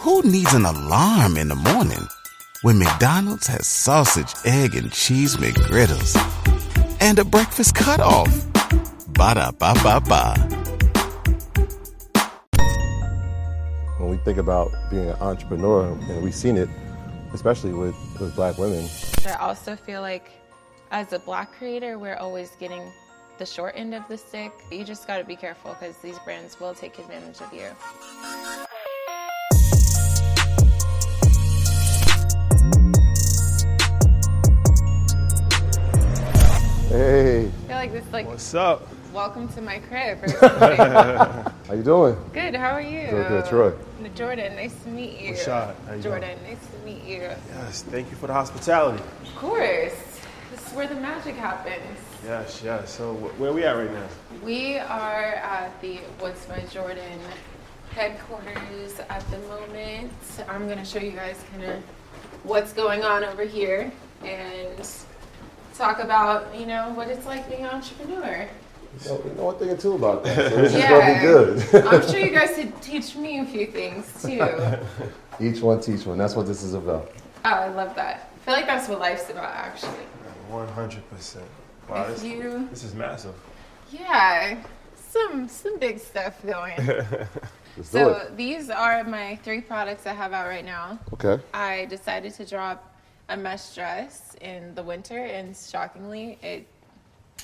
Who needs an alarm in the morning when McDonald's has sausage, egg, and cheese McGriddles and a breakfast cutoff? Ba da ba ba ba. When we think about being an entrepreneur, and we've seen it, especially with, with black women, I also feel like as a black creator, we're always getting the short end of the stick. You just got to be careful because these brands will take advantage of you. Hey, I feel like this is like What's up? welcome to my crib. How you doing? good. How are you? Good, good. Troy. Jordyn, nice to meet you. Rashad, how you Jordyn, nice to meet you. Yes, thank you for the hospitality. Of course. This is where the magic happens. Yes, yes. So wh- where we at right now? We are at the Woods by Jordyn headquarters at the moment. I'm going to show you guys kind of what's going on over here and talk about, you know, what it's like being an entrepreneur. You know, you know one thing or two about that. So this is gonna be good. I'm sure you guys could teach me a few things too. Each one teach one. That's what this is about. Oh, I love that. I feel like that's what life's about, actually. One hundred percent. Wow, this, you- this is massive. Yeah, some some big stuff going. Let's do so it. these are my three products I have out right now. Okay. I decided to drop a mesh dress in the winter, and shockingly, it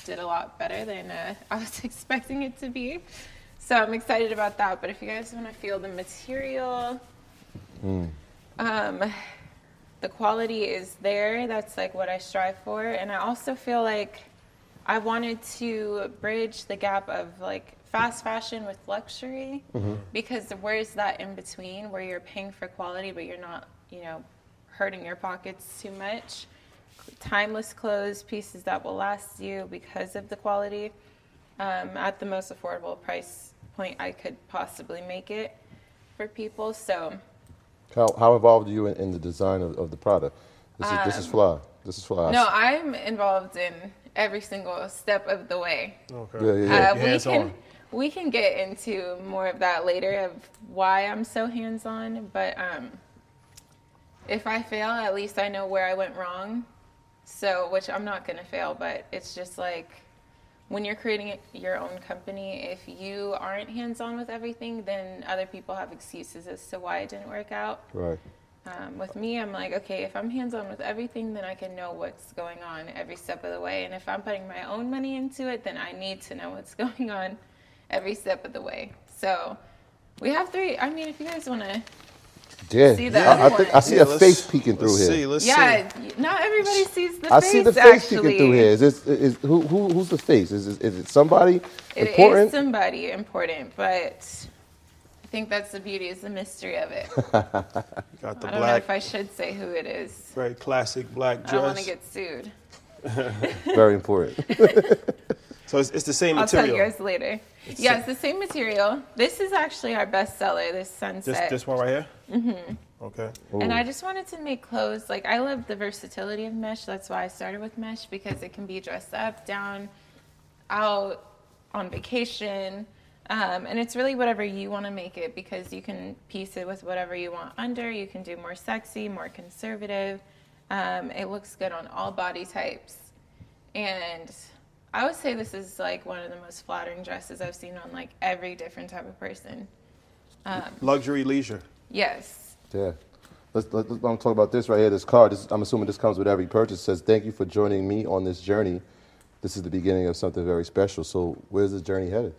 did a lot better than uh, I was expecting it to be. So I'm excited about that. But if you guys want to feel the material, um, the quality is there. That's like what I strive for, and I also feel like I wanted to bridge the gap of like fast fashion with luxury because where's that in between where you're paying for quality but you're not, you know, hurting your pockets too much. Timeless clothes, pieces that will last you because of the quality um, at the most affordable price point I could possibly make it for people. So How, how involved are you in, in the design of, of the product? This is, this is fly. This is fly. Um, no, I'm involved in every single step of the way. Okay. Yeah, yeah, yeah. Uh, we can on. we can get into more of that later of why I'm so hands on. But um, if I fail, at least I know where I went wrong. So, which I'm not gonna fail, but it's just like when you're creating your own company, if you aren't hands on with everything, then other people have excuses as to why it didn't work out. Right. Um, with me, I'm like, okay, if I'm hands on with everything, then I can know what's going on every step of the way. And if I'm putting my own money into it, then I need to know what's going on every step of the way. So we have three. I mean, if you guys want to, Yeah. See the I, I think I see Yeah, a face peeking through let's here. See, let's yeah, see. not everybody sees the I face. see the face actually. peeking through here. Is this is who, who who's the face? Is is, is it somebody It is important? somebody important, but I think that's the beauty, is the mystery of it. Got the I don't know if I should say who it is. very classic black dress. I don't want to get sued. Very important. so it's, it's the same material. I'll tell you guys later. yeah, it's the same material. This is actually our best seller, this This sunset. this one right here. Mm-hmm. Okay. and I just wanted to make clothes. Like I love the versatility of mesh. That's why I started with mesh because it can be dressed up, down, out, on vacation. Um, and it's really whatever you want to make it because you can piece it with whatever you want under. You can do more sexy, more conservative. Um, it looks good on all body types. And I would say this is like one of the most flattering dresses I've seen on like every different type of person. Um, Luxury leisure. Yes. Yeah. Let's, let's, let's I'm talking about this right here. This card. This, I'm assuming this comes with every purchase. Says thank you for joining me on this journey. This is the beginning of something very special. So where's this journey headed?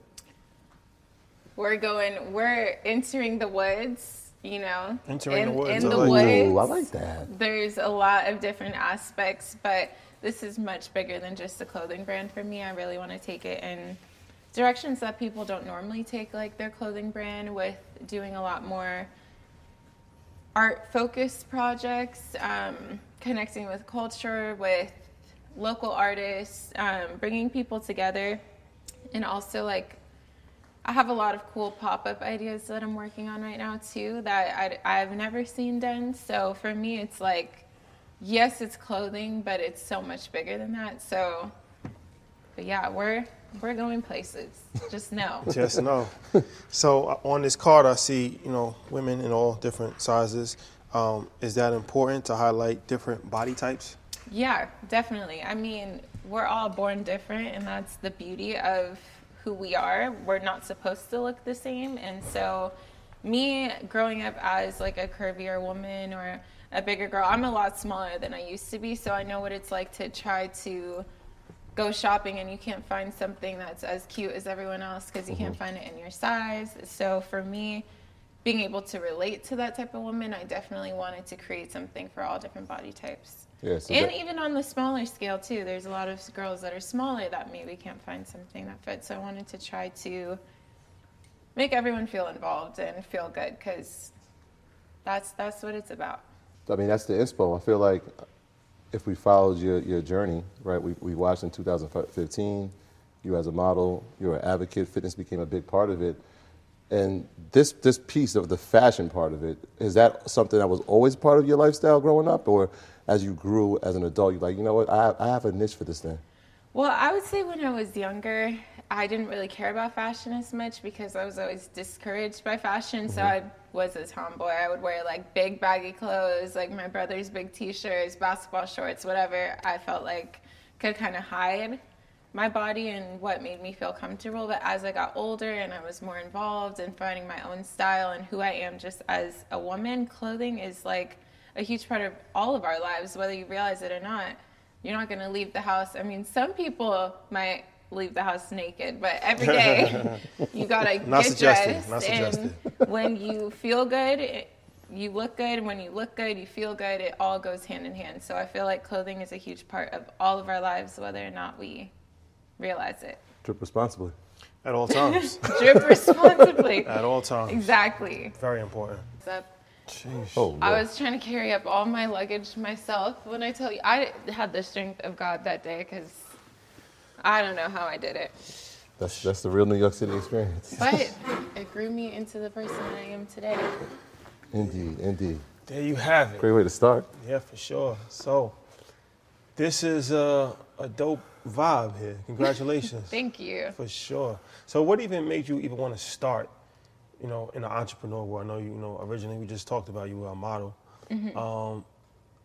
We're going, we're entering the woods, you know. Entering in, the woods, In I the like woods. that. Ooh, I like that. There's a lot of different aspects, but this is much bigger than just a clothing brand for me. I really want to take it in directions that people don't normally take, like their clothing brand, with doing a lot more art focused projects, um, connecting with culture, with local artists, um, bringing people together, and also like I have a lot of cool pop up ideas that I'm working on right now too that I, I've never seen done. So for me, it's like, yes, it's clothing, but it's so much bigger than that. So, but yeah, we're we're going places. Just know. Just know. so uh, on this card, I see you know women in all different sizes. Um, is that important to highlight different body types? Yeah, definitely. I mean, we're all born different, and that's the beauty of who we are. We're not supposed to look the same, and so me growing up as like a curvier woman or a bigger girl, I'm a lot smaller than I used to be, so I know what it's like to try to go shopping and you can't find something that's as cute as everyone else because you can't mm-hmm. find it in your size. So for me, being able to relate to that type of woman, I definitely wanted to create something for all different body types. Yeah, so and that- even on the smaller scale too, there's a lot of girls that are smaller that maybe can't find something that fits. So I wanted to try to make everyone feel involved and feel good because that's that's what it's about. I mean, that's the inspo. I feel like if we followed your, your journey, right, we, we watched in 2015, you as a model, you're an advocate, fitness became a big part of it. And this, this piece of the fashion part of it, is that something that was always part of your lifestyle growing up? Or as you grew as an adult, you're like, you know what, I, I have a niche for this thing? Well, I would say when I was younger, I didn't really care about fashion as much because I was always discouraged by fashion. So mm-hmm. I was a tomboy. I would wear like big baggy clothes, like my brother's big t-shirts, basketball shorts, whatever. I felt like could kind of hide my body and what made me feel comfortable. But as I got older and I was more involved in finding my own style and who I am just as a woman, clothing is like a huge part of all of our lives, whether you realize it or not. You're not going to leave the house. I mean, some people might leave the house naked, but every day you got to get suggested, dressed. not and suggested. when you feel good, it, you look good. When you look good, you feel good. It all goes hand in hand. So I feel like clothing is a huge part of all of our lives, whether or not we realize it. Trip responsibly. At all times. Drip responsibly. At all times. Exactly. Very important. So Sheesh. Oh, I was trying to carry up all my luggage myself. When I tell you, I had the strength of God that day because I don't know how I did it. that's, that's the real New York City experience. But it grew me into the person I am today. Indeed, indeed. There you have it. Great way to start. Yeah, for sure. So, this is a, a dope vibe here. Congratulations. Thank you. For sure. So, what even made you even want to start, you know, in the entrepreneur world? I know you, you know, originally we just talked about you were a model. Um,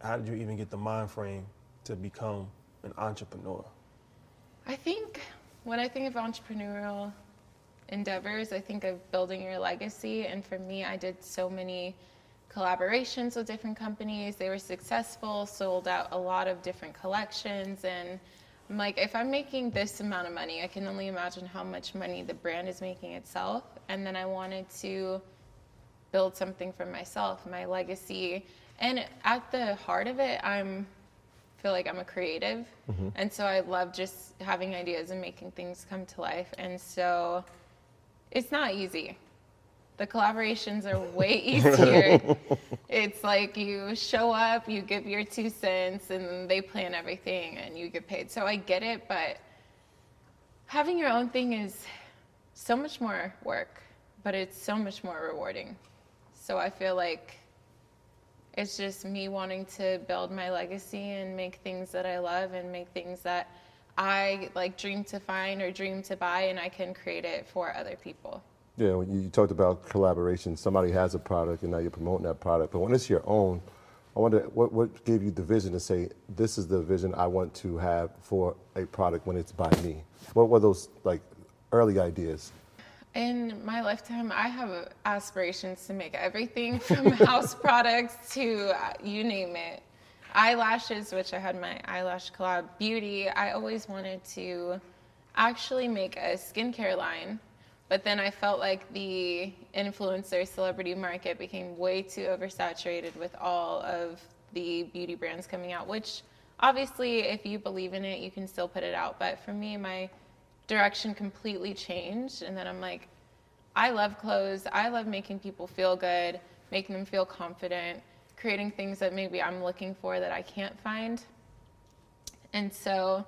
how did you even get the mind frame to become an entrepreneur? I think when I think of entrepreneurial endeavors, I think of building your legacy. And for me, I did so many collaborations with different companies. They were successful, sold out a lot of different collections. And I'm like, if I'm making this amount of money, I can only imagine how much money the brand is making itself. And then I wanted to build something for myself, my legacy. And at the heart of it, I'm feel like I'm a creative. Mm-hmm. And so I love just having ideas and making things come to life. And so it's not easy. The collaborations are way easier. it's like you show up, you give your two cents, and they plan everything and you get paid. So I get it, but having your own thing is so much more work, but it's so much more rewarding. So I feel like it's just me wanting to build my legacy and make things that I love and make things that I like dream to find or dream to buy and I can create it for other people. Yeah, when you, talked about collaboration, somebody has a product and now you're promoting that product. But when it's your own, I wonder what, what gave you the vision to say, this is the vision I want to have for a product when it's by me? What were those like early ideas? In my lifetime, I have aspirations to make everything from house products to uh, you name it. Eyelashes, which I had my eyelash collab, beauty. I always wanted to actually make a skincare line, but then I felt like the influencer celebrity market became way too oversaturated with all of the beauty brands coming out, which obviously, if you believe in it, you can still put it out. But for me, my direction completely changed and then i'm like i love clothes. I love making people feel good making them feel confident creating things that maybe i'm looking for that i can't find. And so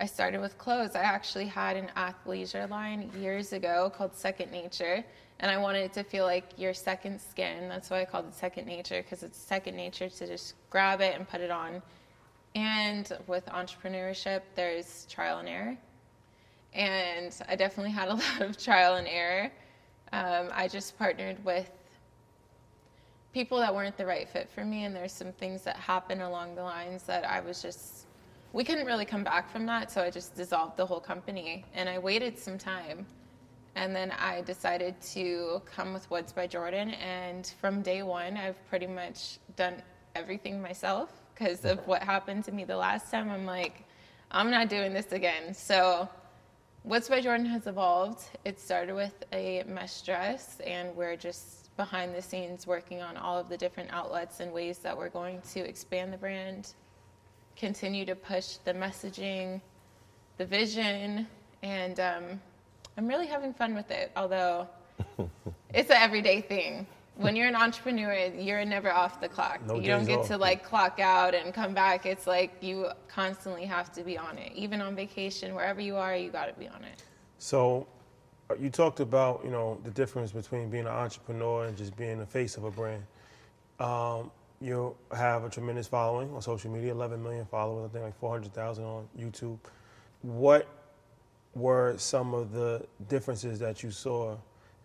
i started with clothes. I actually had an athleisure line years ago called second nature and i wanted it to feel like your second skin. That's why i called it second nature because it's second nature to just grab it and put it on. And with entrepreneurship there's trial and error and I definitely had a lot of trial and error. Um, I just partnered with people that weren't the right fit for me, and there's some things that happened along the lines that I was just we couldn't really come back from that, so I just dissolved the whole company, and I waited some time. And then I decided to come with Woods by Jordyn. And from day one, I've pretty much done everything myself because of what happened to me the last time. I'm like, I'm not doing this again. So, Woods by Jordyn has evolved. It started with a mesh dress, and we're just behind the scenes working on all of the different outlets and ways that we're going to expand the brand, continue to push the messaging, the vision, and um, I'm really having fun with it. Although it's an everyday thing. When you're an entrepreneur, you're never off the clock. No you don't get off. to like clock out and come back. It's like you constantly have to be on it. Even on vacation, wherever you are, you got to be on it. So, uh, you talked about you know the difference between being an entrepreneur and just being the face of a brand. Um, you have a tremendous following on social media, 11 million followers. I think like 400,000 on YouTube. What were some of the differences that you saw,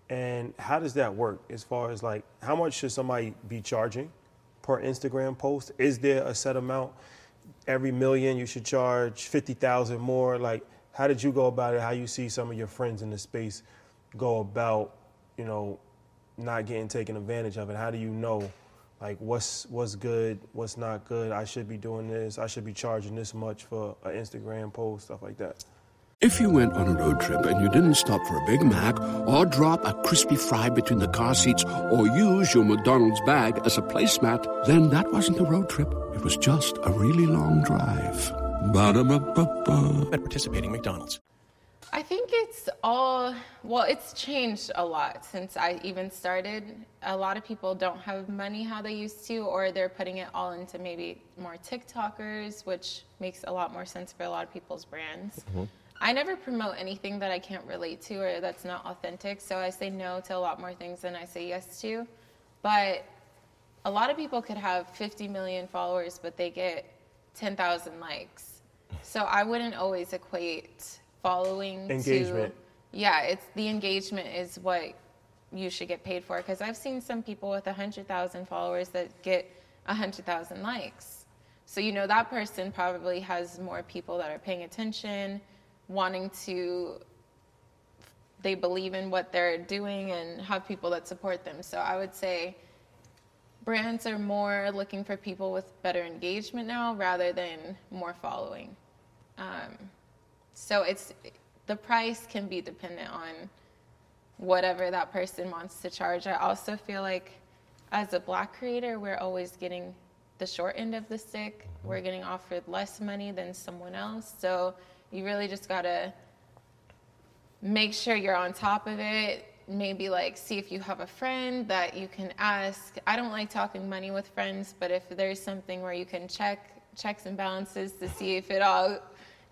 and how does that work? As far as like, how much should somebody be charging per Instagram post? Is there a set amount? Every million you should charge 50,000 more. Like, how did you go about it? How you see some of your friends in the space go about, you know, not getting taken advantage of it? How do you know, like, what's what's good, what's not good? I should be doing this. I should be charging this much for an Instagram post, stuff like that. If you went on a road trip and you didn't stop for a Big Mac or drop a crispy fry between the car seats or use your McDonald's bag as a placemat, then that wasn't a road trip. It was just a really long drive. Ba-da-ba-ba-ba. at participating McDonald's. I think it's all, well, it's changed a lot since I even started. A lot of people don't have money how they used to, or they're putting it all into maybe more TikTokers, which makes a lot more sense for a lot of people's brands. Mm-hmm. I never promote anything that I can't relate to or that's not authentic, so I say no to a lot more things than I say yes to. But a lot of people could have 50 million followers, but they get 10,000 likes. So I wouldn't always equate following Engagement. to yeah, it's the engagement is what you should get paid for because I've seen some people with 100,000 followers that get 100,000 likes. So you know that person probably has more people that are paying attention, wanting to they believe in what they're doing and have people that support them. So I would say brands are more looking for people with better engagement now rather than more following. Um, so it's the price can be dependent on whatever that person wants to charge. I also feel like as a black creator, we're always getting the short end of the stick. We're getting offered less money than someone else. So you really just gotta make sure you're on top of it. Maybe like see if you have a friend that you can ask. I don't like talking money with friends, but if there's something where you can check checks and balances to see if it all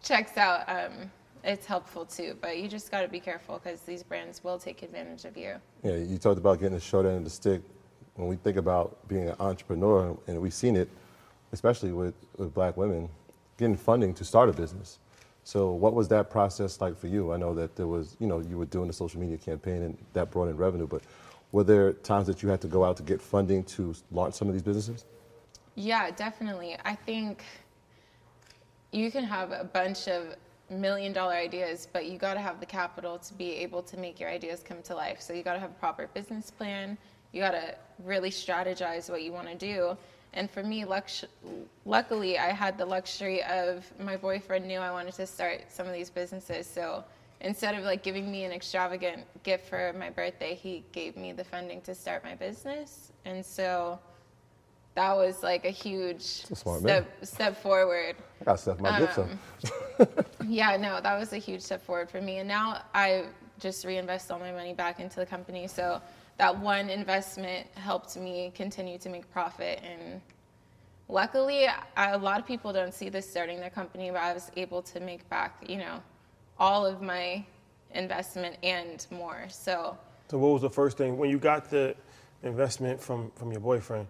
checks out, um, it's helpful too. But you just got to be careful because these brands will take advantage of you. Yeah, you talked about getting the short end of the stick. When we think about being an entrepreneur, and we've seen it, especially with, with black women, getting funding to start a business. So, what was that process like for you? I know that there was, you know, you were doing the social media campaign and that brought in revenue, but were there times that you had to go out to get funding to launch some of these businesses? Yeah, definitely. I think you can have a bunch of million dollar ideas, but you got to have the capital to be able to make your ideas come to life. So you got to have a proper business plan. You got to really strategize what you want to do. And for me, lux- luckily, I had the luxury of my boyfriend knew I wanted to start some of these businesses. So instead of like giving me an extravagant gift for my birthday, he gave me the funding to start my business. And so that was like a huge man. step step forward. I got stuff my gifts Um. Yeah, no, that was a huge step forward for me. And now I just reinvest all my money back into the company. So that one investment helped me continue to make profit. And luckily, I, a lot of people don't see this starting their company, but I was able to make back, you know, all of my investment and more. So So what was the first thing when you got the investment from from your boyfriend?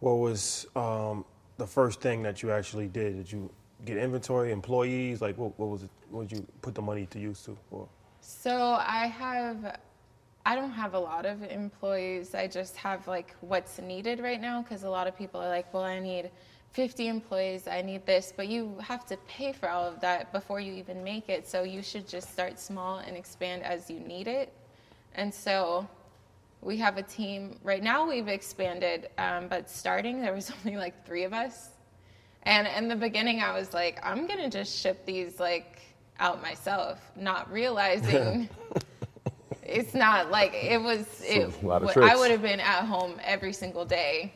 What was um, the first thing that you actually did? Did you get inventory, employees? Like, what, what was it? What did you put the money to use to? For? So I have, I don't have a lot of employees. I just have like what's needed right now because a lot of people are like, well, I need 50 employees, I need this, but you have to pay for all of that before you even make it. So you should just start small and expand as you need it. And so we have a team right now. We've expanded, um, but starting there was only like three of us. And in the beginning, I was like, I'm gonna just ship these like out myself, not realizing it's not like it was. It, a lot of I would have been at home every single day,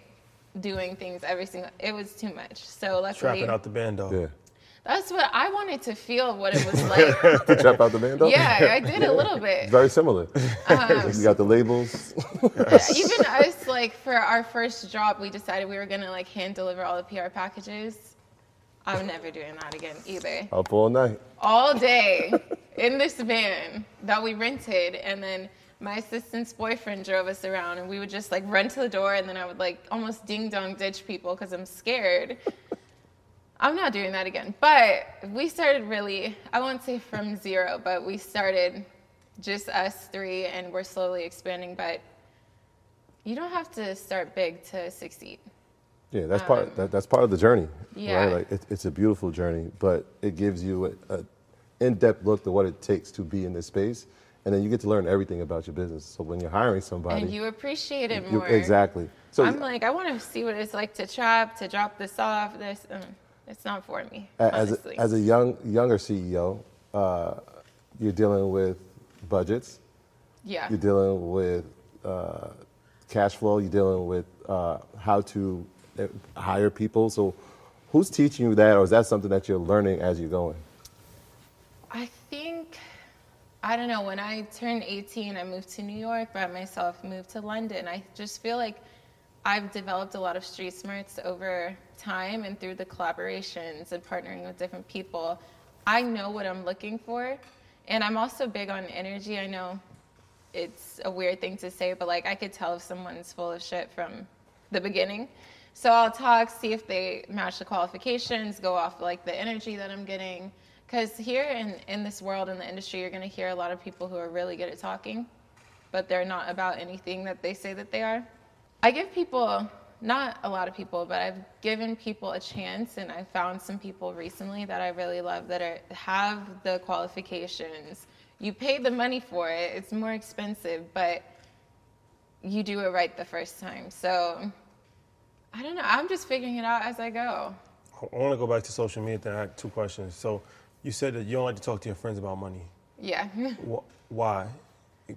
doing things every single. It was too much. So luckily, Strapping out the bando. Yeah. that's what I wanted to feel. What it was like. To trap out the bando? yeah, I did a little bit. Very similar. Um, you got the labels. even us like for our first job we decided we were gonna like hand deliver all the pr packages i'm never doing that again either. Up all night. all day in this van that we rented and then my assistant's boyfriend drove us around and we would just like run to the door and then i would like almost ding dong ditch people because i'm scared. I'm not doing that again. But we started really i won't say from zero but we started just us three and we're slowly expanding but you don't have to start big to succeed Yeah, that's part. That, that's part of the journey. yeah. Right? Like it, it's a beautiful journey, but it gives you a, a in-depth look to what it takes to be in this space, and then you get to learn everything about your business. So when you're hiring somebody, and you appreciate it you- more exactly. So I'm like, I want to see what it's like to chop, to drop this off. This, uh, it's not for me, as honestly. a, as a young younger CEO, uh, you're dealing with budgets. yeah. You're dealing with uh, cash flow. You're dealing with uh, how to Uh, hire people. So, who's teaching you that, or is that something that you're learning as you're going? I think, I don't know, when I turned 18, I moved to New York by myself, moved to London. I just feel like I've developed a lot of street smarts over time and through the collaborations and partnering with different people. I know what I'm looking for. And I'm also big on energy. I know it's a weird thing to say, but like I could tell if someone's full of shit from the beginning. So I'll talk, see if they match the qualifications, go off like the energy that I'm getting. Because here in, in this world, in the industry, you're going to hear a lot of people who are really good at talking, but they're not about anything that they say that they are. I give people, not a lot of people, but I've given people a chance, and I found some people recently that I really love that are, have the qualifications. You pay the money for it, it's more expensive, but you do it right the first time. So I don't know, I'm just figuring it out as I go. I want to go back to social media. Then I had two questions. So, you said that you don't like to talk to your friends about money. Yeah. Wh- Why?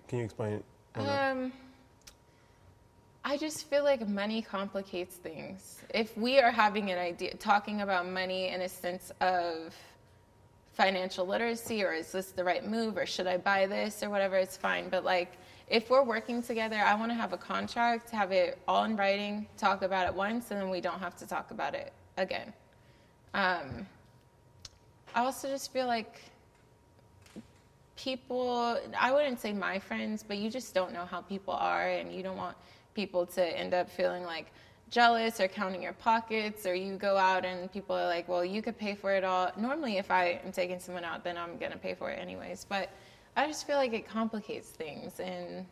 Can you explain? that? Um, I just feel like money complicates things. If we are having an idea, talking about money in a sense of financial literacy, or is this the right move, or should I buy this, or whatever, it's fine. But like, if we're working together, I want to have a contract, have it all in writing, talk about it once, and then we don't have to talk about it again. Um, I also just feel like people i wouldn't say my friends but you just don't know how people are and you don't want people to end up feeling like jealous or counting your pockets or you go out and people are like well you could pay for it all normally if i am taking someone out then i'm going to pay for it anyways but i just feel like it complicates things and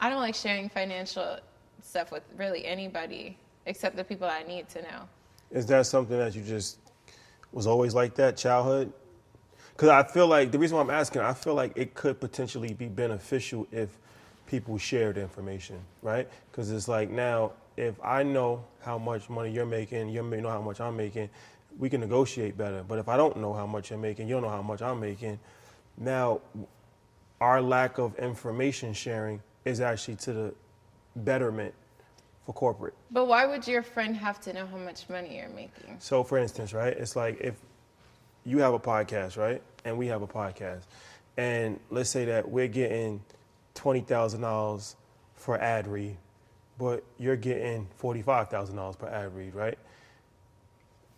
i don't like sharing financial stuff with really anybody except the people i need to know Is that something that you just was always like that, childhood? Because I feel like the reason why I'm asking, I feel like it could potentially be beneficial if people shared information, right? Because it's like now, if I know how much money you're making, you may know how much I'm making, we can negotiate better. But if I don't know how much you're making, you don't know how much I'm making, now our lack of information sharing is actually to the betterment for corporate. but why would your friend have to know how much money you're making So, for instance, right, it's like if you have a podcast, right, and we have a podcast, and let's say that we're getting twenty thousand dollars for ad read, but you're getting forty-five thousand dollars per ad read, right?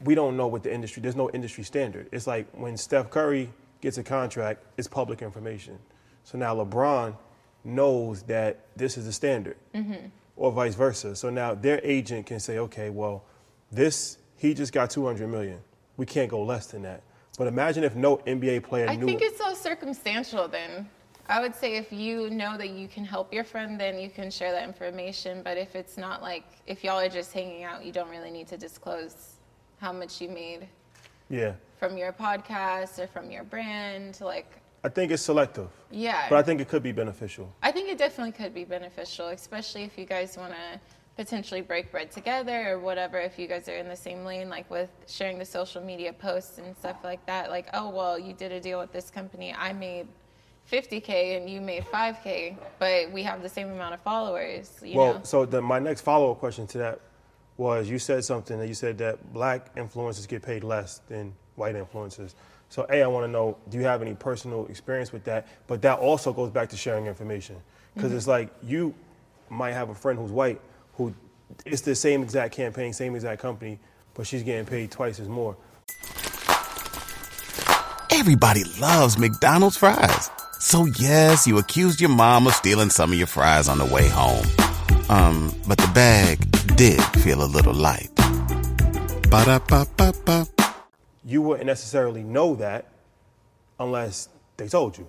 We don't know what the industry. There's no industry standard. It's like when Steph Curry gets a contract, it's public information. So now LeBron knows that this is the standard, mm-hmm. or vice versa. So now their agent can say, okay, well, this he just got 200 million. we can't go less than that. But imagine if no NBA player I knew. think it's all circumstantial then. I would say if you know that you can help your friend, then you can share that information. But if it's not like, if y'all are just hanging out, you don't really need to disclose how much you made yeah, from your podcast or from your brand. Like, I think it's selective, yeah. but I think it could be beneficial. I think it definitely could be beneficial, especially if you guys want to potentially break bread together or whatever. If you guys are in the same lane, like with sharing the social media posts and stuff like that. Like, oh, well, you did a deal with this company. I made 50K and you made 5K, but we have the same amount of followers. You well, know? so the, my next follow up question to that was you said something that you said that black influencers get paid less than white influencers. So, A, I want to know do you have any personal experience with that? But that also goes back to sharing information. Because Mm-hmm. it's like you might have a friend who's white who it's the same exact campaign, same exact company, but she's getting paid twice as more. Everybody loves McDonald's fries. So yes, you accused your mom of stealing some of your fries on the way home. Um, but the bag did feel a little light. Ba-da-ba-ba-ba. You wouldn't necessarily know that unless they told you.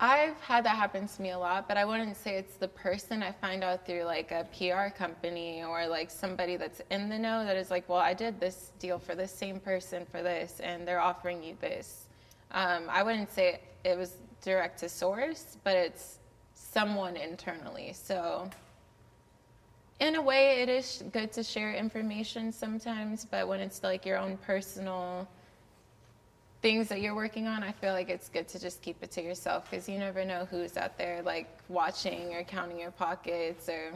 I've had that happen to me a lot, but I wouldn't say it's the person I find out through like a PR company or like somebody that's in the know that is like, well, I did this deal for this same person for this, and they're offering you this. Um, I wouldn't say it was direct to source, but it's someone internally. So, in a way, it is good to share information sometimes, but when it's like your own personal things that you're working on, I feel like it's good to just keep it to yourself because you never know who's out there like watching or counting your pockets or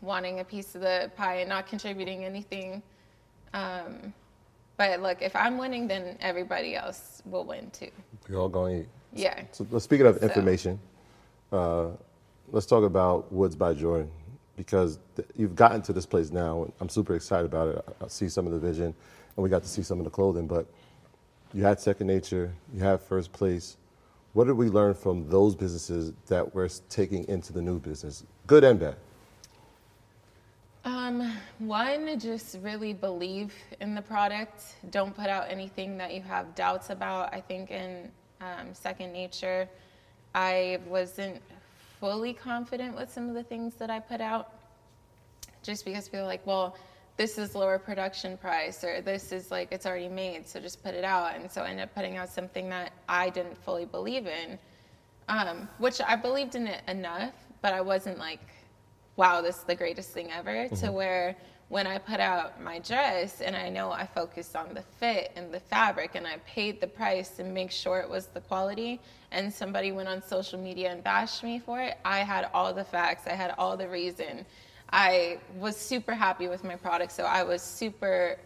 wanting a piece of the pie and not contributing anything. Um, but look, if I'm winning, then everybody else will win too. We're all going to eat. Yeah. So speaking of So- information, uh, let's talk about Woods by Jordyn because you've gotten to this place now. I'm super excited about it. I, I see some of the vision, and we got to see some of the clothing. But you had Second Nature, you had First Place. What did we learn from those businesses that we're taking into the new business, good and bad? Um, one, just really believe in the product. Don't put out anything that you have doubts about. I think in um, Second Nature, I wasn't fully confident with some of the things that I put out, just because people are like, well, this is lower production price, or this is like it's already made, so just put it out. And so I ended up putting out something that I didn't fully believe in, um, which I believed in it enough, but I wasn't like wow, this is the greatest thing ever, to where when I put out my dress and I know I focused on the fit and the fabric and I paid the price to make sure it was the quality, and somebody went on social media and bashed me for it, I had all the facts, I had all the reason. I was super happy with my product, so I was super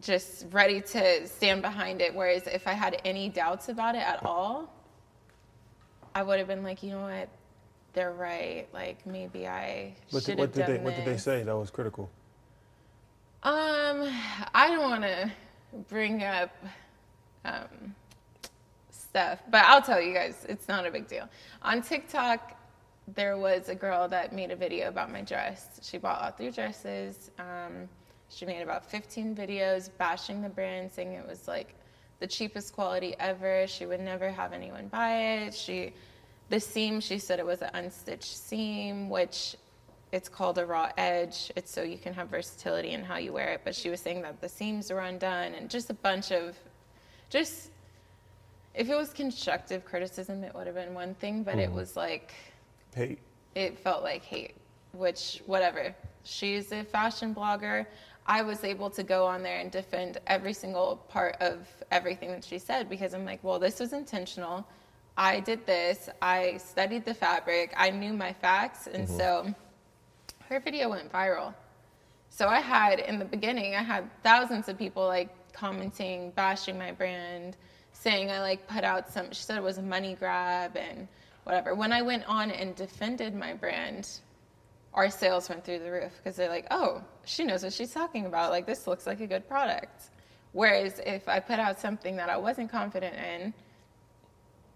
just ready to stand behind it. Whereas if I had any doubts about it at all, I would have been like, you know what, they're right. Like maybe I What should did, what have did done they What did they say that was critical? Um, I don't want to bring up um, stuff, but I'll tell you guys, it's not a big deal. On TikTok, there was a girl that made a video about my dress. She bought all three dresses. Um, she made about 15 videos bashing the brand, saying it was like the cheapest quality ever. She would never have anyone buy it. She, the seam, she said it was an unstitched seam, which it's called a raw edge. It's so you can have versatility in how you wear it. But she was saying that the seams were undone and just a bunch of, just, if it was constructive criticism, it would have been one thing, but it mm-hmm. was like, hate. it felt like hate, which, whatever. She's a fashion blogger. I was able to go on there and defend every single part of everything that she said because I'm like, well, this was intentional. I did this. I studied the fabric. I knew my facts. And mm-hmm. so her video went viral. So I had, in the beginning, I had thousands of people like commenting, bashing my brand, saying I like put out some, she said it was a money grab and whatever. When I went on and defended my brand, our sales went through the roof because they're like, oh, she knows what she's talking about. Like, this looks like a good product. Whereas if I put out something that I wasn't confident in,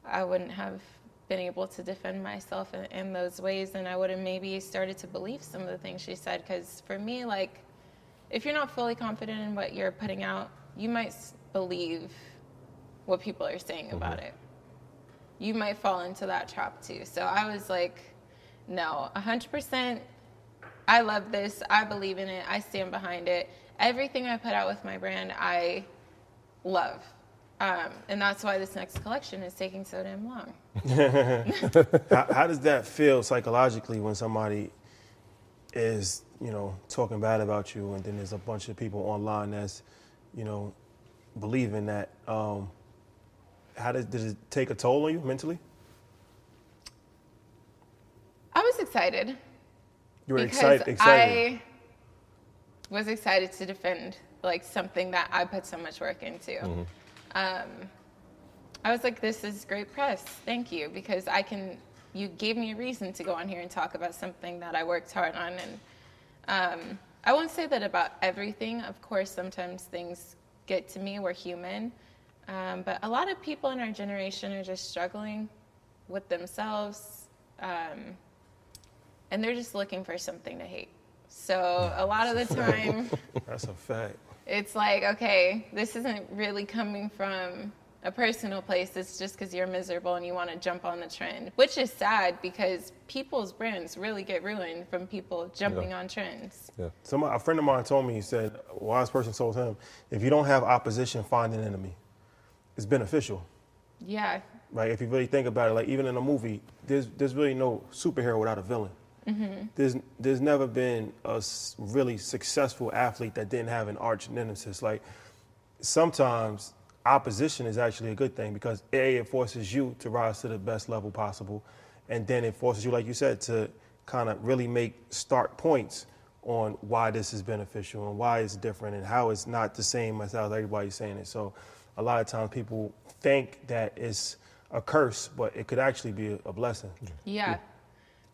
I wouldn't have been able to defend myself in, in those ways, and I would have maybe started to believe some of the things she said. Because for me, like, if you're not fully confident in what you're putting out, you might believe what people are saying mm-hmm. about it. You might fall into that trap too. So I was like, no, 100%. I love this. I believe in it. I stand behind it. Everything I put out with my brand, I love. Um, and that's why this next collection is taking so damn long. How, how does that feel psychologically when somebody is, you know, talking bad about you, and then there's a bunch of people online that's, you know, believing that? Um, how does, does it take a toll on you mentally? I was excited. You were because excited. excited. I was excited to defend like something that I put so much work into. Mm-hmm. Um, I was like, "This is great press. Thank you," because I can. You gave me a reason to go on here and talk about something that I worked hard on, and um, I won't say that about everything. Of course, sometimes things get to me. We're human, um, but a lot of people in our generation are just struggling with themselves. Um, and they're just looking for something to hate. So a lot of the time, That's a fact. it's like, okay, this isn't really coming from a personal place. It's just because you're miserable and you want to jump on the trend, which is sad because people's brands really get ruined from people jumping on trends. Yeah. Somebody, a friend of mine told me, he said, a wise person told him, if you don't have opposition, find an enemy. It's beneficial. Yeah, Right? If you really think about it, like even in a movie, there's there's really no superhero without a villain. Mm-hmm. There's there's never been a really successful athlete that didn't have an arch nemesis. Like sometimes opposition is actually a good thing because a it forces you to rise to the best level possible, and then it forces you, like you said, to kind of really make start points on why this is beneficial and why it's different and how it's not the same as how everybody's saying it. So a lot of times people think that it's a curse, but it could actually be a, a blessing. yeah,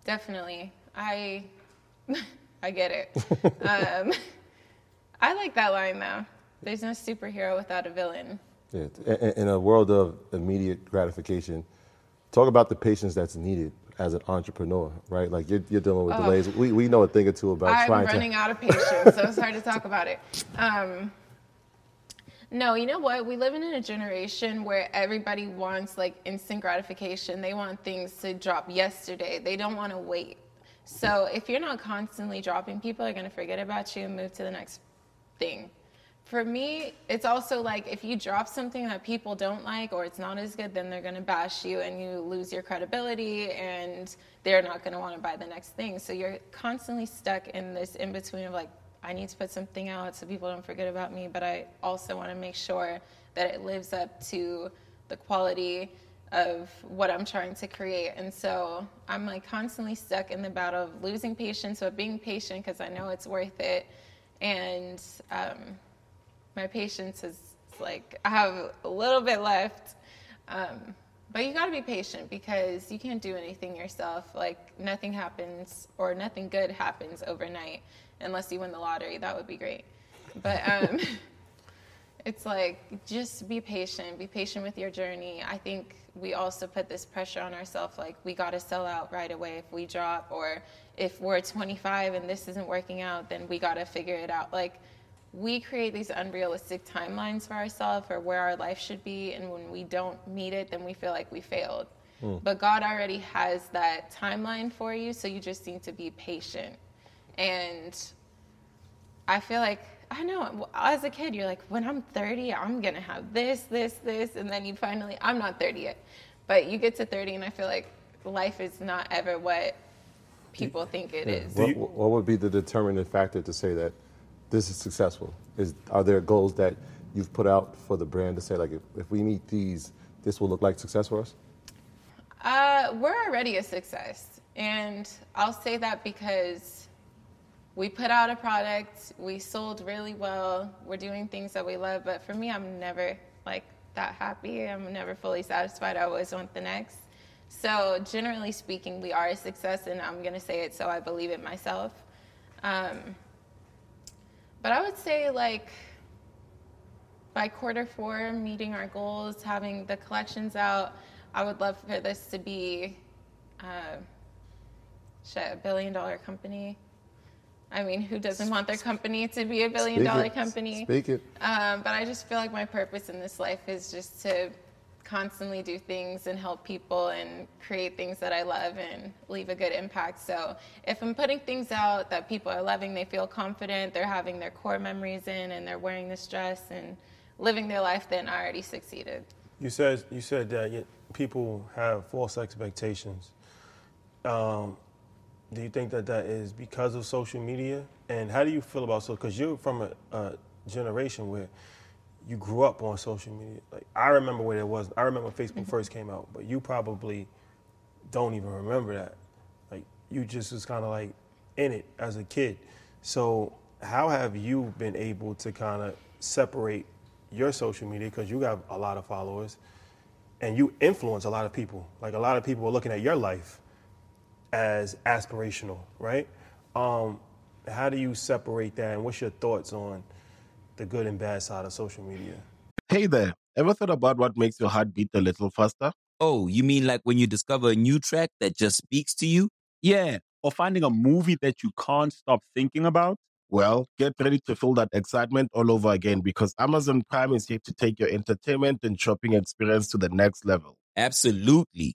definitely. I I get it. um, I like that line though. There's no superhero without a villain. Yeah, in, a world of immediate gratification, talk about the patience that's needed as an entrepreneur, right? Like you're, you're dealing with delays. We, we know a thing or two about I'm trying running out of patience, so it's hard to talk about it. Um, no, you know what? We live in a generation where everybody wants like instant gratification. They want things to drop yesterday. They don't want to wait. So if you're not constantly dropping, people are going to forget about you and move to the next thing. For me, it's also like if you drop something that people don't like or it's not as good, then they're to bash you and you lose your credibility and they're not want to buy the next thing. So you're constantly stuck in this in between of like, I need to put something out so people don't forget about me, but I also want to make sure that it lives up to the quality of what I'm trying to create. And so I'm like constantly stuck in the battle of losing patience, but being patient because I know it's worth it. And um, my patience is like, I have a little bit left. Um, but you got to be patient because you can't do anything yourself. Like nothing happens or nothing good happens overnight unless you win the lottery. That would be great. But um, it's like just be patient. Be patient with your journey. I think we also put this pressure on ourselves. Like we got to sell out right away if we drop, or if we're 25 and this isn't working out, then we got to figure it out. Like we create these unrealistic timelines for ourselves or where our life should be and when we don't meet it then we feel like we failed hmm. but god already has that timeline for you so you just need to be patient and i feel like i know as a kid you're like when i'm 30 i'm gonna have this this this and then you finally i'm not 30 yet but you get to 30 and i feel like life is not ever what people think it is What, what would be the determining factor to say that this is successful? Is are there goals that you've put out for the brand to say like if, if we meet these, this will look like success for us? Uh, we're already a success. And I'll say that because we put out a product, we sold really well, we're doing things that we love. But for me, I'm never like that happy. I'm never fully satisfied. I always want the next. So, generally speaking, we are a success, and I'm going to say it so I believe it myself. Um, but I would say, like, by quarter four, meeting our goals, having the collections out, I would love for this to be uh, shit, a billion dollar company. I mean, who doesn't want their company to be a billion Speak dollar it. company? Speak it. Um, but I just feel like my purpose in this life is just to constantly do things and help people and create things that I love and leave a good impact. So if I'm putting things out that people are loving, they feel confident, they're having their core memories in, and they're wearing this dress and living their life, then I already succeeded. You said you said that people have false expectations. Um, do you think that that is because of social media? And how do you feel about so? Because you're from a, a generation where you grew up on social media. Like I remember when it was. I remember Facebook mm-hmm. first came out, but you probably don't even remember that. Like you just was kind of like in it as a kid. So how have you been able to kind of separate your social media because you have a lot of followers and you influence a lot of people. Like a lot of people are looking at your life as aspirational, right? Um, how do you separate that, and what's your thoughts on the good and bad side of social media? Hey there, ever thought about what makes your heart beat a little faster? Oh, you mean like when you discover a new track that just speaks to you? Yeah, or finding a movie that you can't stop thinking about. Well, get ready to feel that excitement all over again because Amazon Prime is here to take your entertainment and shopping experience to the next level. Absolutely.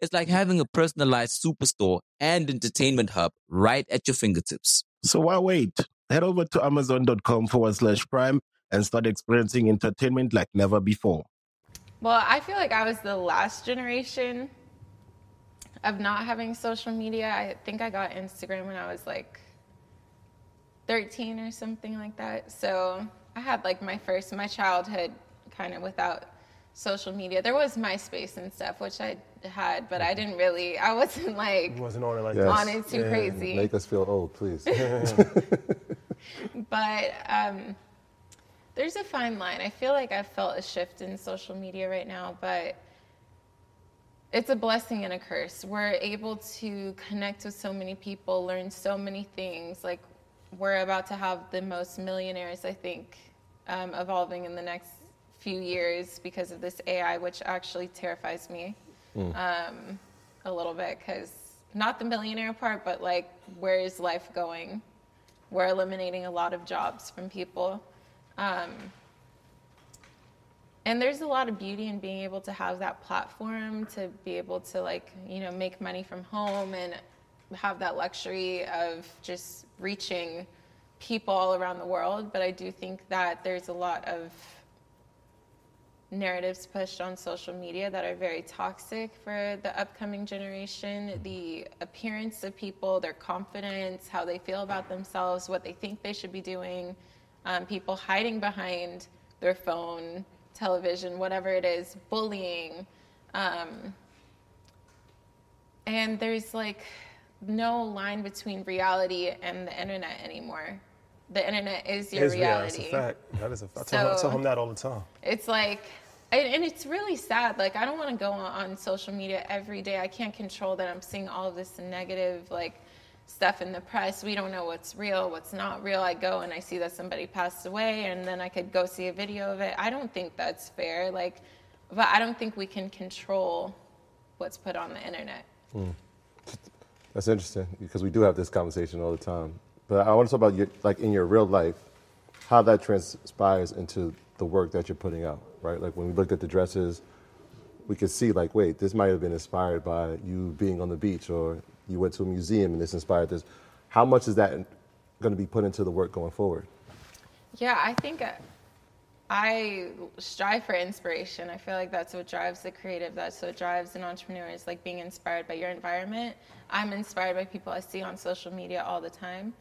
It's like having a personalized superstore and entertainment hub right at your fingertips. So why wait? Head over to amazon.com forward slash prime and start experiencing entertainment like never before. Well, I feel like I was the last generation of not having social media. I think I got Instagram when I was like 13 or something like that. So I had like my first, my childhood kind of without social media. There was MySpace and stuff, which I had, but I didn't really, I wasn't like It wasn't on it like Yes. that. on it too Yeah. crazy. Make us feel old, please. but um, there's a fine line. I feel like I've felt a shift in social media right now, but it's a blessing and a curse. We're able to connect with so many people, learn so many things. Like we're about to have the most millionaires, I think, um, evolving in the next few years because of this AI, which actually terrifies me um, a little bit because not the millionaire part, but like where is life going? We're eliminating a lot of jobs from people. Um, and there's a lot of beauty in being able to have that platform to be able to like you know make money from home and have that luxury of just reaching people all around the world but i do think that there's a lot of narratives pushed on social media that are very toxic for the upcoming generation the appearance of people their confidence how they feel about themselves what they think they should be doing um, people hiding behind their phone television whatever it is bullying um, and there's like no line between reality and the internet anymore the internet is your It's real. reality That's a fact. That is a fact. I tell, I tell him that all the time. it's like and, and it's really sad like i don't want to go on, on social media every day i can't control that i'm seeing all of this negative like stuff in the press we don't know what's real what's not real i go and i see that somebody passed away and then i could go see a video of it i don't think that's fair like but i don't think we can control what's put on the internet hmm. That's interesting because we do have this conversation all the time. But I want to talk about your, like in your real life, how that transpires into the work that you're putting out, right? Like when we looked at the dresses, we could see like, wait, this might have been inspired by you being on the beach, or you went to a museum and this inspired this. How much is that going to be put into the work going forward? Yeah, I think uh, I strive for inspiration. I feel like that's what drives the creative. That's what drives an entrepreneur is like being inspired by your environment. I'm inspired by people I see on social media all the time.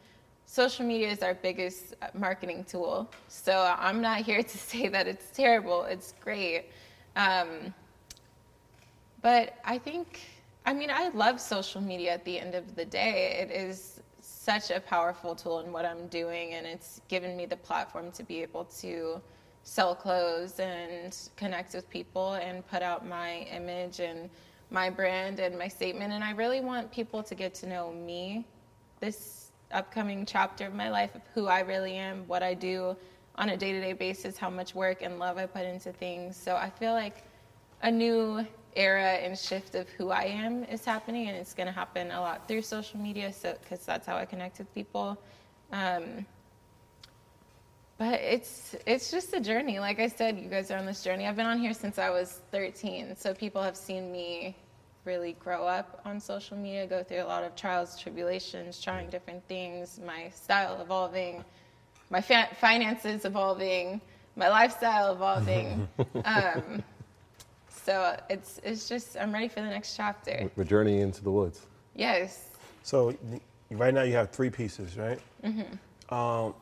Social media is our biggest uh, marketing tool. So I'm not here to say that it's terrible. It's great. Um, but I think, I mean, I love social media at the end of the day. It is such a powerful tool in what I'm doing, and it's given me the platform to be able to sell clothes and connect with people and put out my image and my brand and my statement. And I really want people to get to know me this upcoming chapter of my life of who I really am, what I do on a day to day basis, how much work and love I put into things. So I feel like a new era and shift of who I am is happening, and it's going to happen a lot through social media, so because that's how I connect with people. Um, but it's it's just a journey. Like I said, you guys are on this journey. I've been on here since I was 13, so people have seen me really grow up on social media, go through a lot of trials, tribulations, trying different things, my style evolving, my fa- finances evolving, my lifestyle evolving. um, so it's it's just I'm ready for the next chapter. We're journeying into the woods. Yes. So right now you have three pieces, right? Mm-hmm. Um,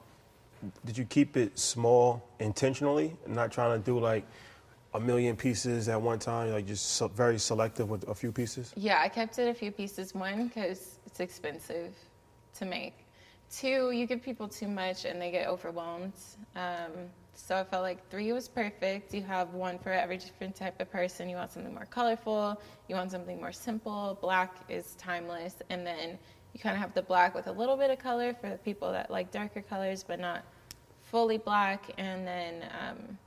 did you keep it small intentionally, not trying to do like a million pieces at one time, like just very selective with a few pieces? Yeah, I kept it a few pieces. One, because it's expensive to make. Two, you give people too much and they get overwhelmed. Um, so I felt like three was perfect. You have one for every different type of person. You want something more colorful, you want something more simple. Black is timeless. And then you kind of have the black with a little bit of color for the people that like darker colors, but not fully black. And then um,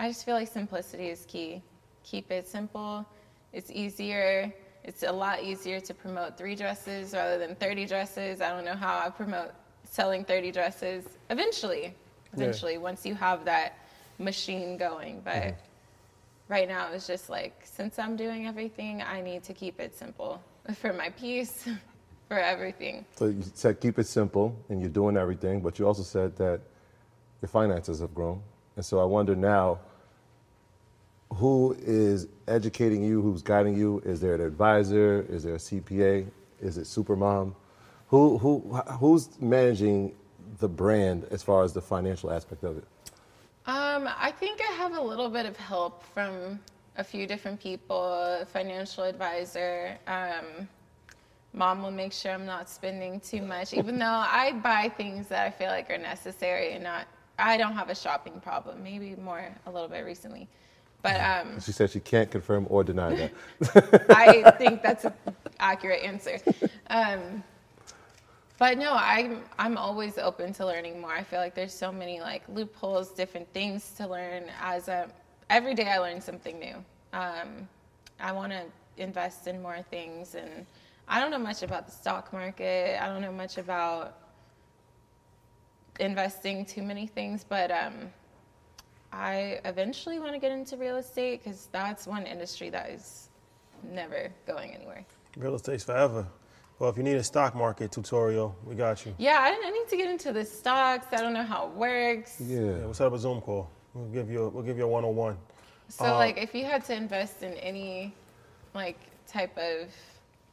I just feel like simplicity is key. Keep it simple. It's easier. It's a lot easier to promote three dresses rather than 30 dresses. I don't know how I promote selling 30 dresses eventually. Eventually, once you have that machine going. But mm-hmm. right now, it's just like, since I'm doing everything, I need to keep it simple for my piece, for everything. So you said keep it simple, and you're doing everything, but you also said that your finances have grown. And so I wonder now, who is educating you? Who's guiding you? Is there an advisor? Is there a CPA? Is it Supermom? Who who who's managing the brand as far as the financial aspect of it? Um, I think I have a little bit of help from a few different people, financial advisor. Um, mom will make sure I'm not spending too much, even though I buy things that I feel like are necessary and not. I don't have a shopping problem. Maybe more a little bit recently, but um, She said she can't confirm or deny that. I think that's an accurate answer. Um, but no, I'm I'm always open to learning more. I feel like there's so many like loopholes, different things to learn. As a, every day, I learn something new. Um, I want to invest in more things, and I don't know much about the stock market. I don't know much about investing too many things, but um, I eventually want to get into real estate because that's one industry that is never going anywhere. Real estate's forever. Well, if you need a stock market tutorial, we got you. Yeah, I, I need to get into the stocks. I don't know how it works. Yeah, Yeah. we'll set up a Zoom call. We'll give you a, we'll give you a 101. So, Uh, like, if you had to invest in any like type of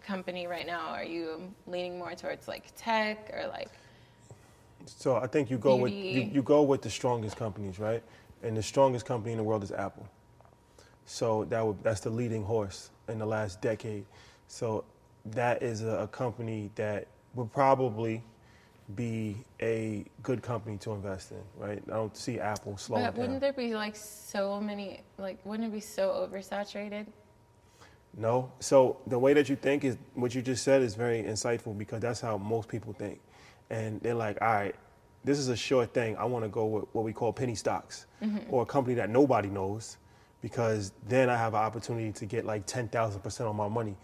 company right now, are you leaning more towards like tech or like? So I think you go with you, you go with the strongest companies, right? And the strongest company in the world is Apple. So that would, that's the leading horse in the last decade. So that is a, a company that would probably be a good company to invest in, right? I don't see Apple slowing But wouldn't down. there be like so many? Like, wouldn't it be so oversaturated? No. So the way that you think is what you just said is very insightful because that's how most people think. And they're like, all right, this is a sure thing. I want to go with what we call penny stocks mm-hmm. or a company that nobody knows because then I have an opportunity to get like 10,000% on my money.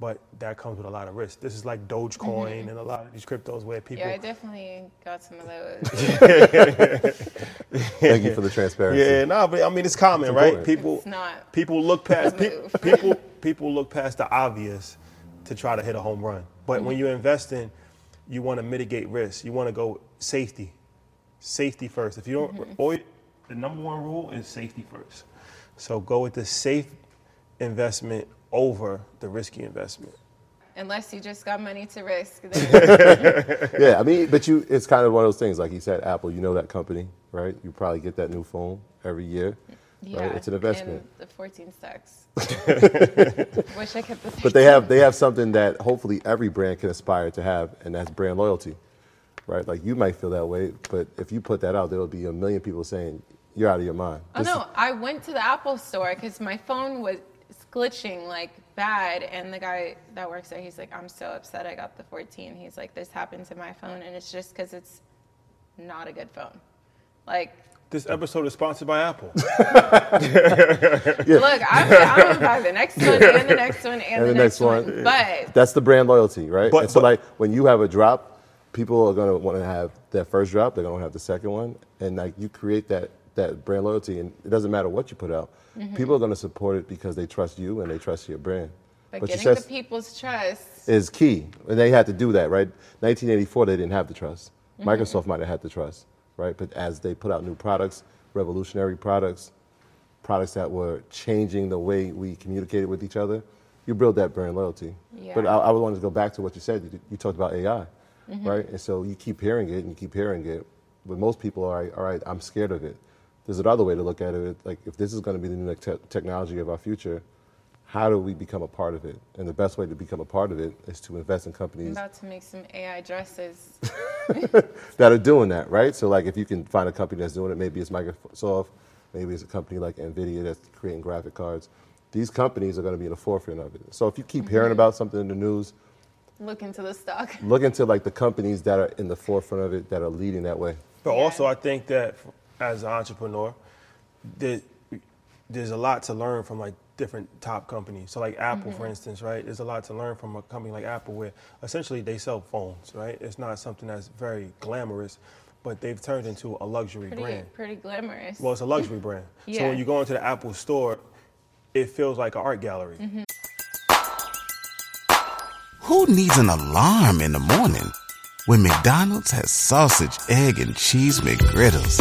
But that comes with a lot of risk. This is like Dogecoin mm-hmm. and a lot of these cryptos where people. Yeah, I definitely got some of those. Thank you for the transparency. Yeah, no, but I mean it's common, It's right? People It's not people look past pe- people people look past the obvious to try to hit a home run. But when mm-hmm. you invest in, you want to mitigate risk. You want to go safety, safety first. If you don't, mm-hmm. always, the number one rule is safety first. So go with the safe investment over the risky investment. unless you just got money to risk. Then Yeah, I mean, but you, it's kind of one of those things. Like you said, Apple, you know that company, right? You probably get that new phone every year. Yeah, It's an investment. And the 14 sucks. Wish I kept the. 13. But they have they have something that hopefully every brand can aspire to have, and that's brand loyalty, right? Like you might feel that way, but if you put that out, there will be a million people saying you're out of your mind. Oh This is- no! I went to the Apple store because my phone was glitching like bad, and the guy that works there, he's like, "I'm so upset. I got the 14." He's like, "This happened to my phone, and it's just because it's not a good phone." Like, This episode is sponsored by Apple. look, I'm, I'm gonna buy the next one, and the next one, and, the, next, one. But That's the brand loyalty, right? But- and so, but- like, when you have a drop, people are gonna want to have that first drop. They're gonna have the second one, and like you create that that brand loyalty, and it doesn't matter what you put out. Mm-hmm. People are gonna support it because they trust you and they trust your brand. but you getting said the people's trust. is key, and they had to do that, right? 1984, they didn't have the trust. Mm-hmm. Microsoft might have had the trust, right? But as they put out new products, revolutionary products, products that were changing the way we communicated with each other, you build that brand loyalty. But I, Yeah. I would want to go back to what you said. You, you talked about AI, Mm-hmm. right? And so you keep hearing it and you keep hearing it. But most people are, all right, I'm scared of it. There's another way to look at it. Like, if this is going to be the new te- technology of our future, how do we become a part of it? And the best way to become a part of it is to invest in I'm companies about to make some AI dresses. that are doing that, right? So, like, if you can find a company that's doing it, maybe it's Microsoft, maybe it's a company like NVIDIA that's creating graphic cards. These companies are going to be in the forefront of it. So, if you keep hearing mm-hmm. about something in the news, Look into the stock. look into like the companies that are in the forefront of it that are leading that way. But Yeah. also, I think that as an entrepreneur, that there's a lot to learn from like different top companies. So like Apple, for mm-hmm. instance, right? There's a lot to learn from a company like Apple, where essentially they sell phones, right? It's not something that's very glamorous, but they've turned into a luxury Pretty, brand. pretty glamorous. Well, it's a luxury brand. So when you go into the Apple store, it feels like an art gallery. Mm-hmm. Who needs an alarm in the morning when McDonald's has sausage, egg, and cheese McGriddles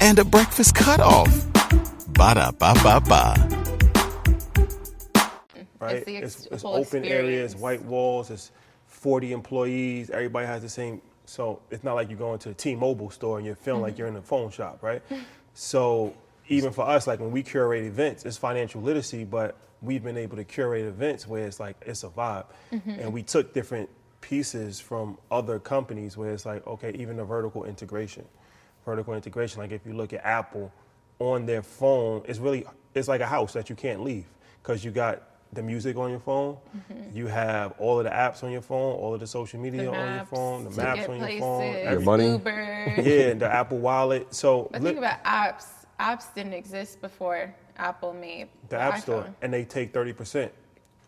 and a breakfast cutoff? Ba da ba ba ba. Right? It's, ex- it's full open areas, white walls. It's 40 employees. Everybody has the same. So it's not like you go into a T-Mobile store and you're feeling like you're in a phone shop, right? so even for us, like when we curate events, it's financial literacy, but we've been able to curate events where it's like it's a vibe, and we took different pieces from other companies where it's like okay, even the vertical integration, vertical integration. Like if you look at Apple, on their phone, it's really it's like a house that you can't leave because you got the music on your phone, you have all of the apps on your phone, all of the social media the on your phone, the maps on your places, phone, Your money. Uber. yeah, the Apple Wallet. So But li- think about apps. Apps didn't exist before Apple made the App Store, and they take thirty percent.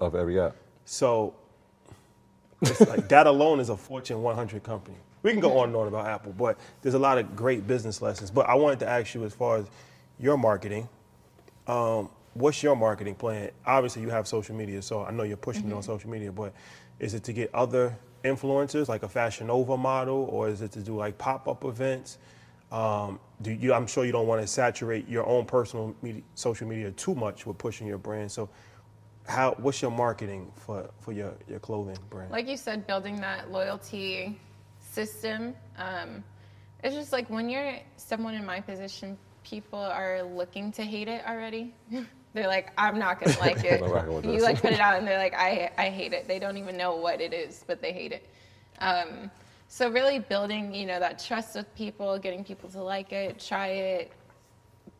Of every app. So it's like that alone is a Fortune 100 company. We can go on and on about Apple, but there's a lot of great business lessons. But I wanted to ask you, as far as your marketing, um, what's your marketing plan? Obviously, you have social media, so I know you're pushing it on social media. But is it to get other influencers, like a Fashion Nova model, or is it to do like pop-up events? Um, do you? I'm sure you don't want to saturate your own personal media, social media too much with pushing your brand. So, how? What's your marketing for for your your clothing brand? Like you said, building that loyalty system. Um, it's just like when you're someone in my position, people are looking to hate it already. they're like, I'm not gonna like it. I'm not rocking with you like put it out, and they're like, I I hate it. They don't even know what it is, but they hate it. Um, so really building, you know, that trust with people, getting people to like it, try it,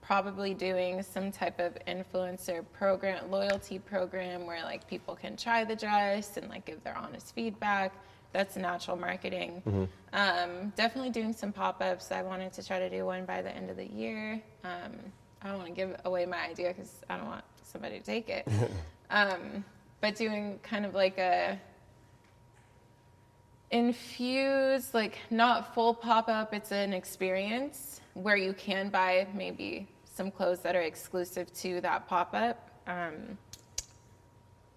probably doing some type of influencer program, loyalty program where like people can try the dress and like give their honest feedback. That's natural marketing. Um, definitely doing some pop ups. I wanted to try to do one by the end of the year. Um, I don't want to give away my idea because I don't want somebody to take it. um, but doing kind of like a infused, like not full pop up, it's an experience where you can buy maybe some clothes that are exclusive to that pop up. Um,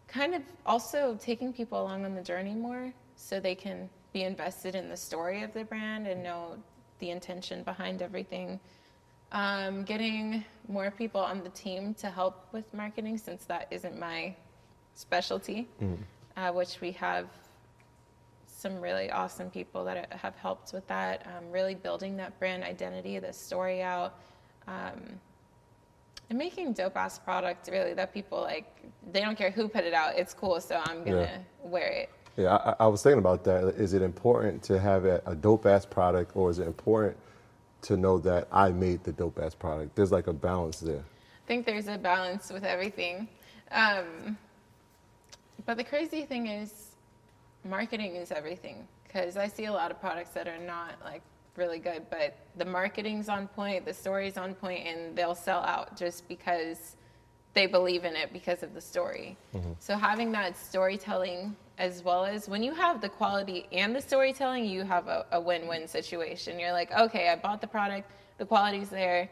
kind of also taking people along on the journey more so they can be invested in the story of the brand and know the intention behind everything. Um, getting more people on the team to help with marketing since that isn't my specialty, uh, which we have some really awesome people that have helped with that. Um, really building that brand identity, the story out, um, and making dope ass product really that people like. They don't care who put it out. It's cool, so I'm gonna Yeah. wear it. Yeah, I, I was thinking about that. Is it important to have a, a dope ass product, or is it important to know that I made the dope ass product? There's like a balance there. I think there's a balance with everything. Um, but the crazy thing is, marketing is everything. Because I see a lot of products that are not like really good, but the marketing's on point, the story's on point, and they'll sell out just because they believe in it because of the story. So having that storytelling as well as when you have the quality and the storytelling, you have a, a win-win situation. You're like, okay, I bought the product, the quality's there.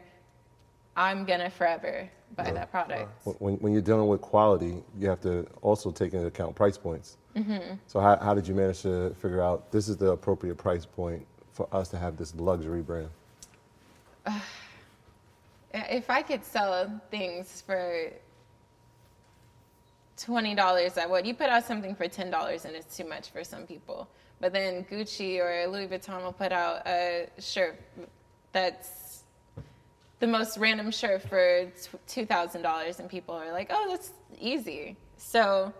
I'm gonna forever buy that product. When, when you're dealing with quality, you have to also take into account price points. Mm-hmm. So how, how did you manage to figure out this is the appropriate price point for us to have this luxury brand? If I could sell things for twenty dollars, I would. You put out something for ten dollars, and it's too much for some people. But then Gucci or Louis Vuitton will put out a shirt that's the most random shirt for two thousand dollars, and people are like, "Oh, that's easy." So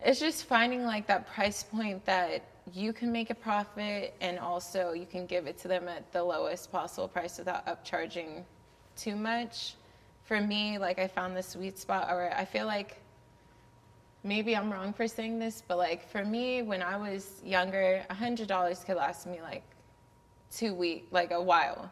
it's just finding like that price point that you can make a profit, and also you can give it to them at the lowest possible price without upcharging too much. For me, like I found the sweet spot, or I feel like maybe I'm wrong for saying this, but like for me, when I was younger, a hundred dollars could last me like two weeks, like a while.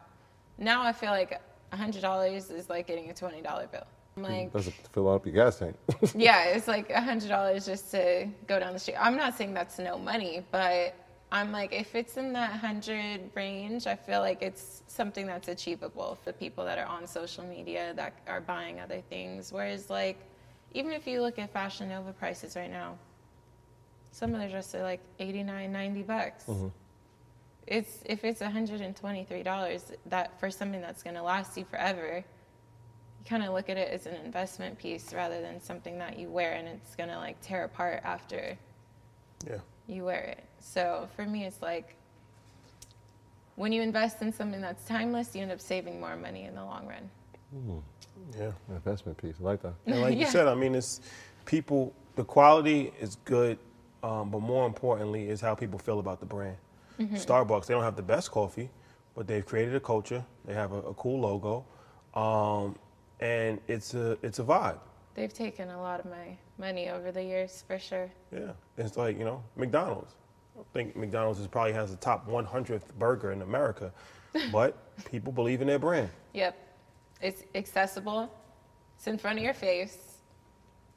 Now I feel like a hundred dollars is like getting a twenty dollar bill. I'm hmm, like, That's to fill up your gas tank. yeah, it's like a hundred dollars just to go down the street. I'm not saying that's no money, but I'm like, if it's in that hundred range, I feel like it's something that's achievable for people that are on social media that are buying other things. Whereas, like, even if you look at Fashion Nova prices right now, some of their dresses are like 89, 90 bucks. Mm-hmm. It's if it's $123 that for something that's going to last you forever, you kind of look at it as an investment piece rather than something that you wear and it's going to like tear apart after Yeah. you wear it. So for me, it's like when you invest in something that's timeless, you end up saving more money in the long run. Hmm. Yeah. Investment piece. I like that. And like you said, I mean, it's people. The quality is good, um, but more importantly, is how people feel about the brand. Mm-hmm. Starbucks, they don't have the best coffee, but they've created a culture. They have a, a cool logo, um, and it's a it's a vibe. They've taken a lot of my money over the years, for sure. Yeah, it's like you know McDonald's. I think McDonald's is probably has the top 100th burger in America, but people believe in their brand. Yep. It's accessible. It's in front of your face.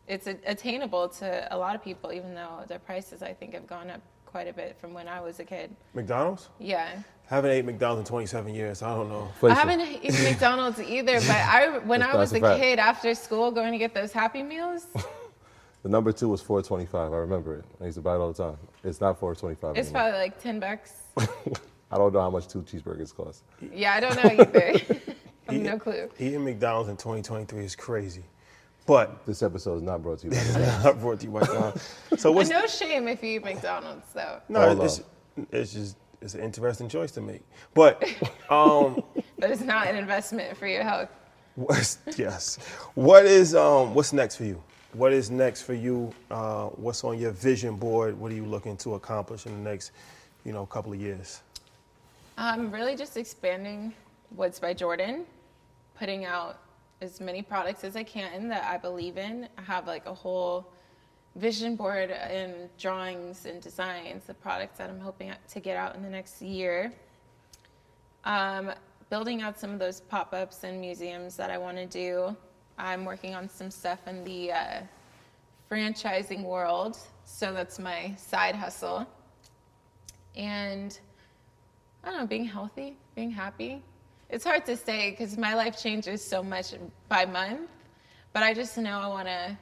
It's a- attainable to a lot of people, even though the prices, I think, have gone up quite a bit from when I was a kid. McDonald's. Yeah. Haven't ate McDonald's in 27 years. I don't know. I Inflation. haven't eaten McDonald's either, but I when That's I was a a fact. kid after school going to get those Happy Meals, The number two was 425. I remember it. I used to buy it all the time. It's not 425 it's anymore. probably like 10 bucks. I don't know how much two cheeseburgers cost. Yeah, I don't know either. I have no clue. Eating McDonald's in 2023 is crazy. But This episode is not brought to you by the I brought to you by John. So what's no shame if you eat McDonald's, though. no? All It's, it's just it's an interesting choice to make. But um, But it's not an investment for your health. what's, yes, what is um what's next for you? What is next for you? Uh, what's on your vision board? What are you looking to accomplish in the next, you know, couple of years? I'm really just expanding Woods by Jordyn, putting out as many products as I can that I believe in. I have like a whole vision board and drawings and designs the products that I'm hoping to get out in the next year. Um, building out some of those pop ups and museums that I want to do. I'm working on some stuff in the uh, franchising world, so that's my side hustle. And I don't know, being healthy, being happy. It's hard to say because my life changes so much by month, but I just know I want to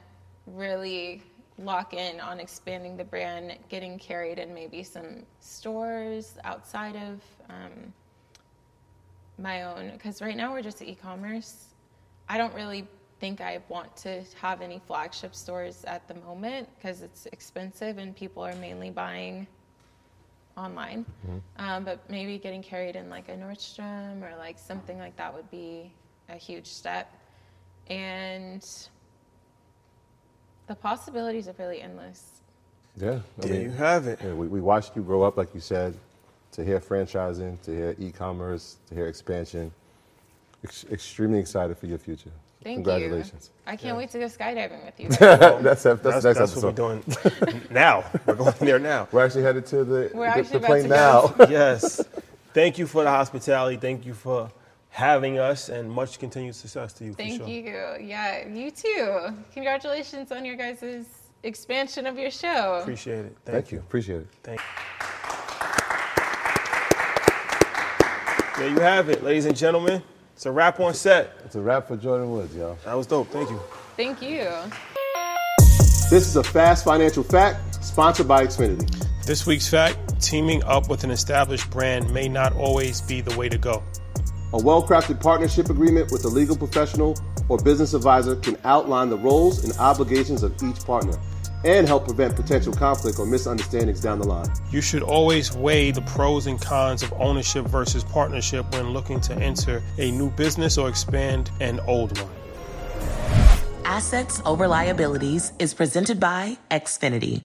really lock in on expanding the brand, getting carried in maybe some stores outside of um, my own. Because right now we're just e-commerce. I don't really think I want to have any flagship stores at the moment because it's expensive and people are mainly buying online. Um, but maybe getting carried in like a Nordstrom or like something like that would be a huge step. and the possibilities are really endless. Yeah. I There you have it. Yeah, we, we watched you grow up, like you said, to hear franchising, to hear e-commerce, to hear expansion. Ex- extremely excited for your future. Thank Congratulations. you. I can't wait to go skydiving with you. that's, that's, that's, That's, next that's what we're doing now. We're going there now. We're actually headed to the, We're the, the plane to now. yes. Thank you for the hospitality. Thank you for having us, and much continued success to you. for Thank sure. you. Yeah, you too. Congratulations on your guys' expansion of your show. Appreciate it. Thank you. Appreciate it. Thank There you have it, ladies and gentlemen. It's a wrap on set. It's a wrap for Jordyn Woods, y'all. That was dope. Thank you. Thank you. This is a fast financial fact sponsored by Xfinity. This week's fact teaming up with an established brand may not always be the way to go. A well crafted partnership agreement with a legal professional or business advisor can outline the roles and obligations of each partner and help prevent potential conflict or misunderstandings down the line. You should always weigh the pros and cons of ownership versus partnership when looking to enter a new business or expand an old one. Assets over liabilities is presented by Xfinity.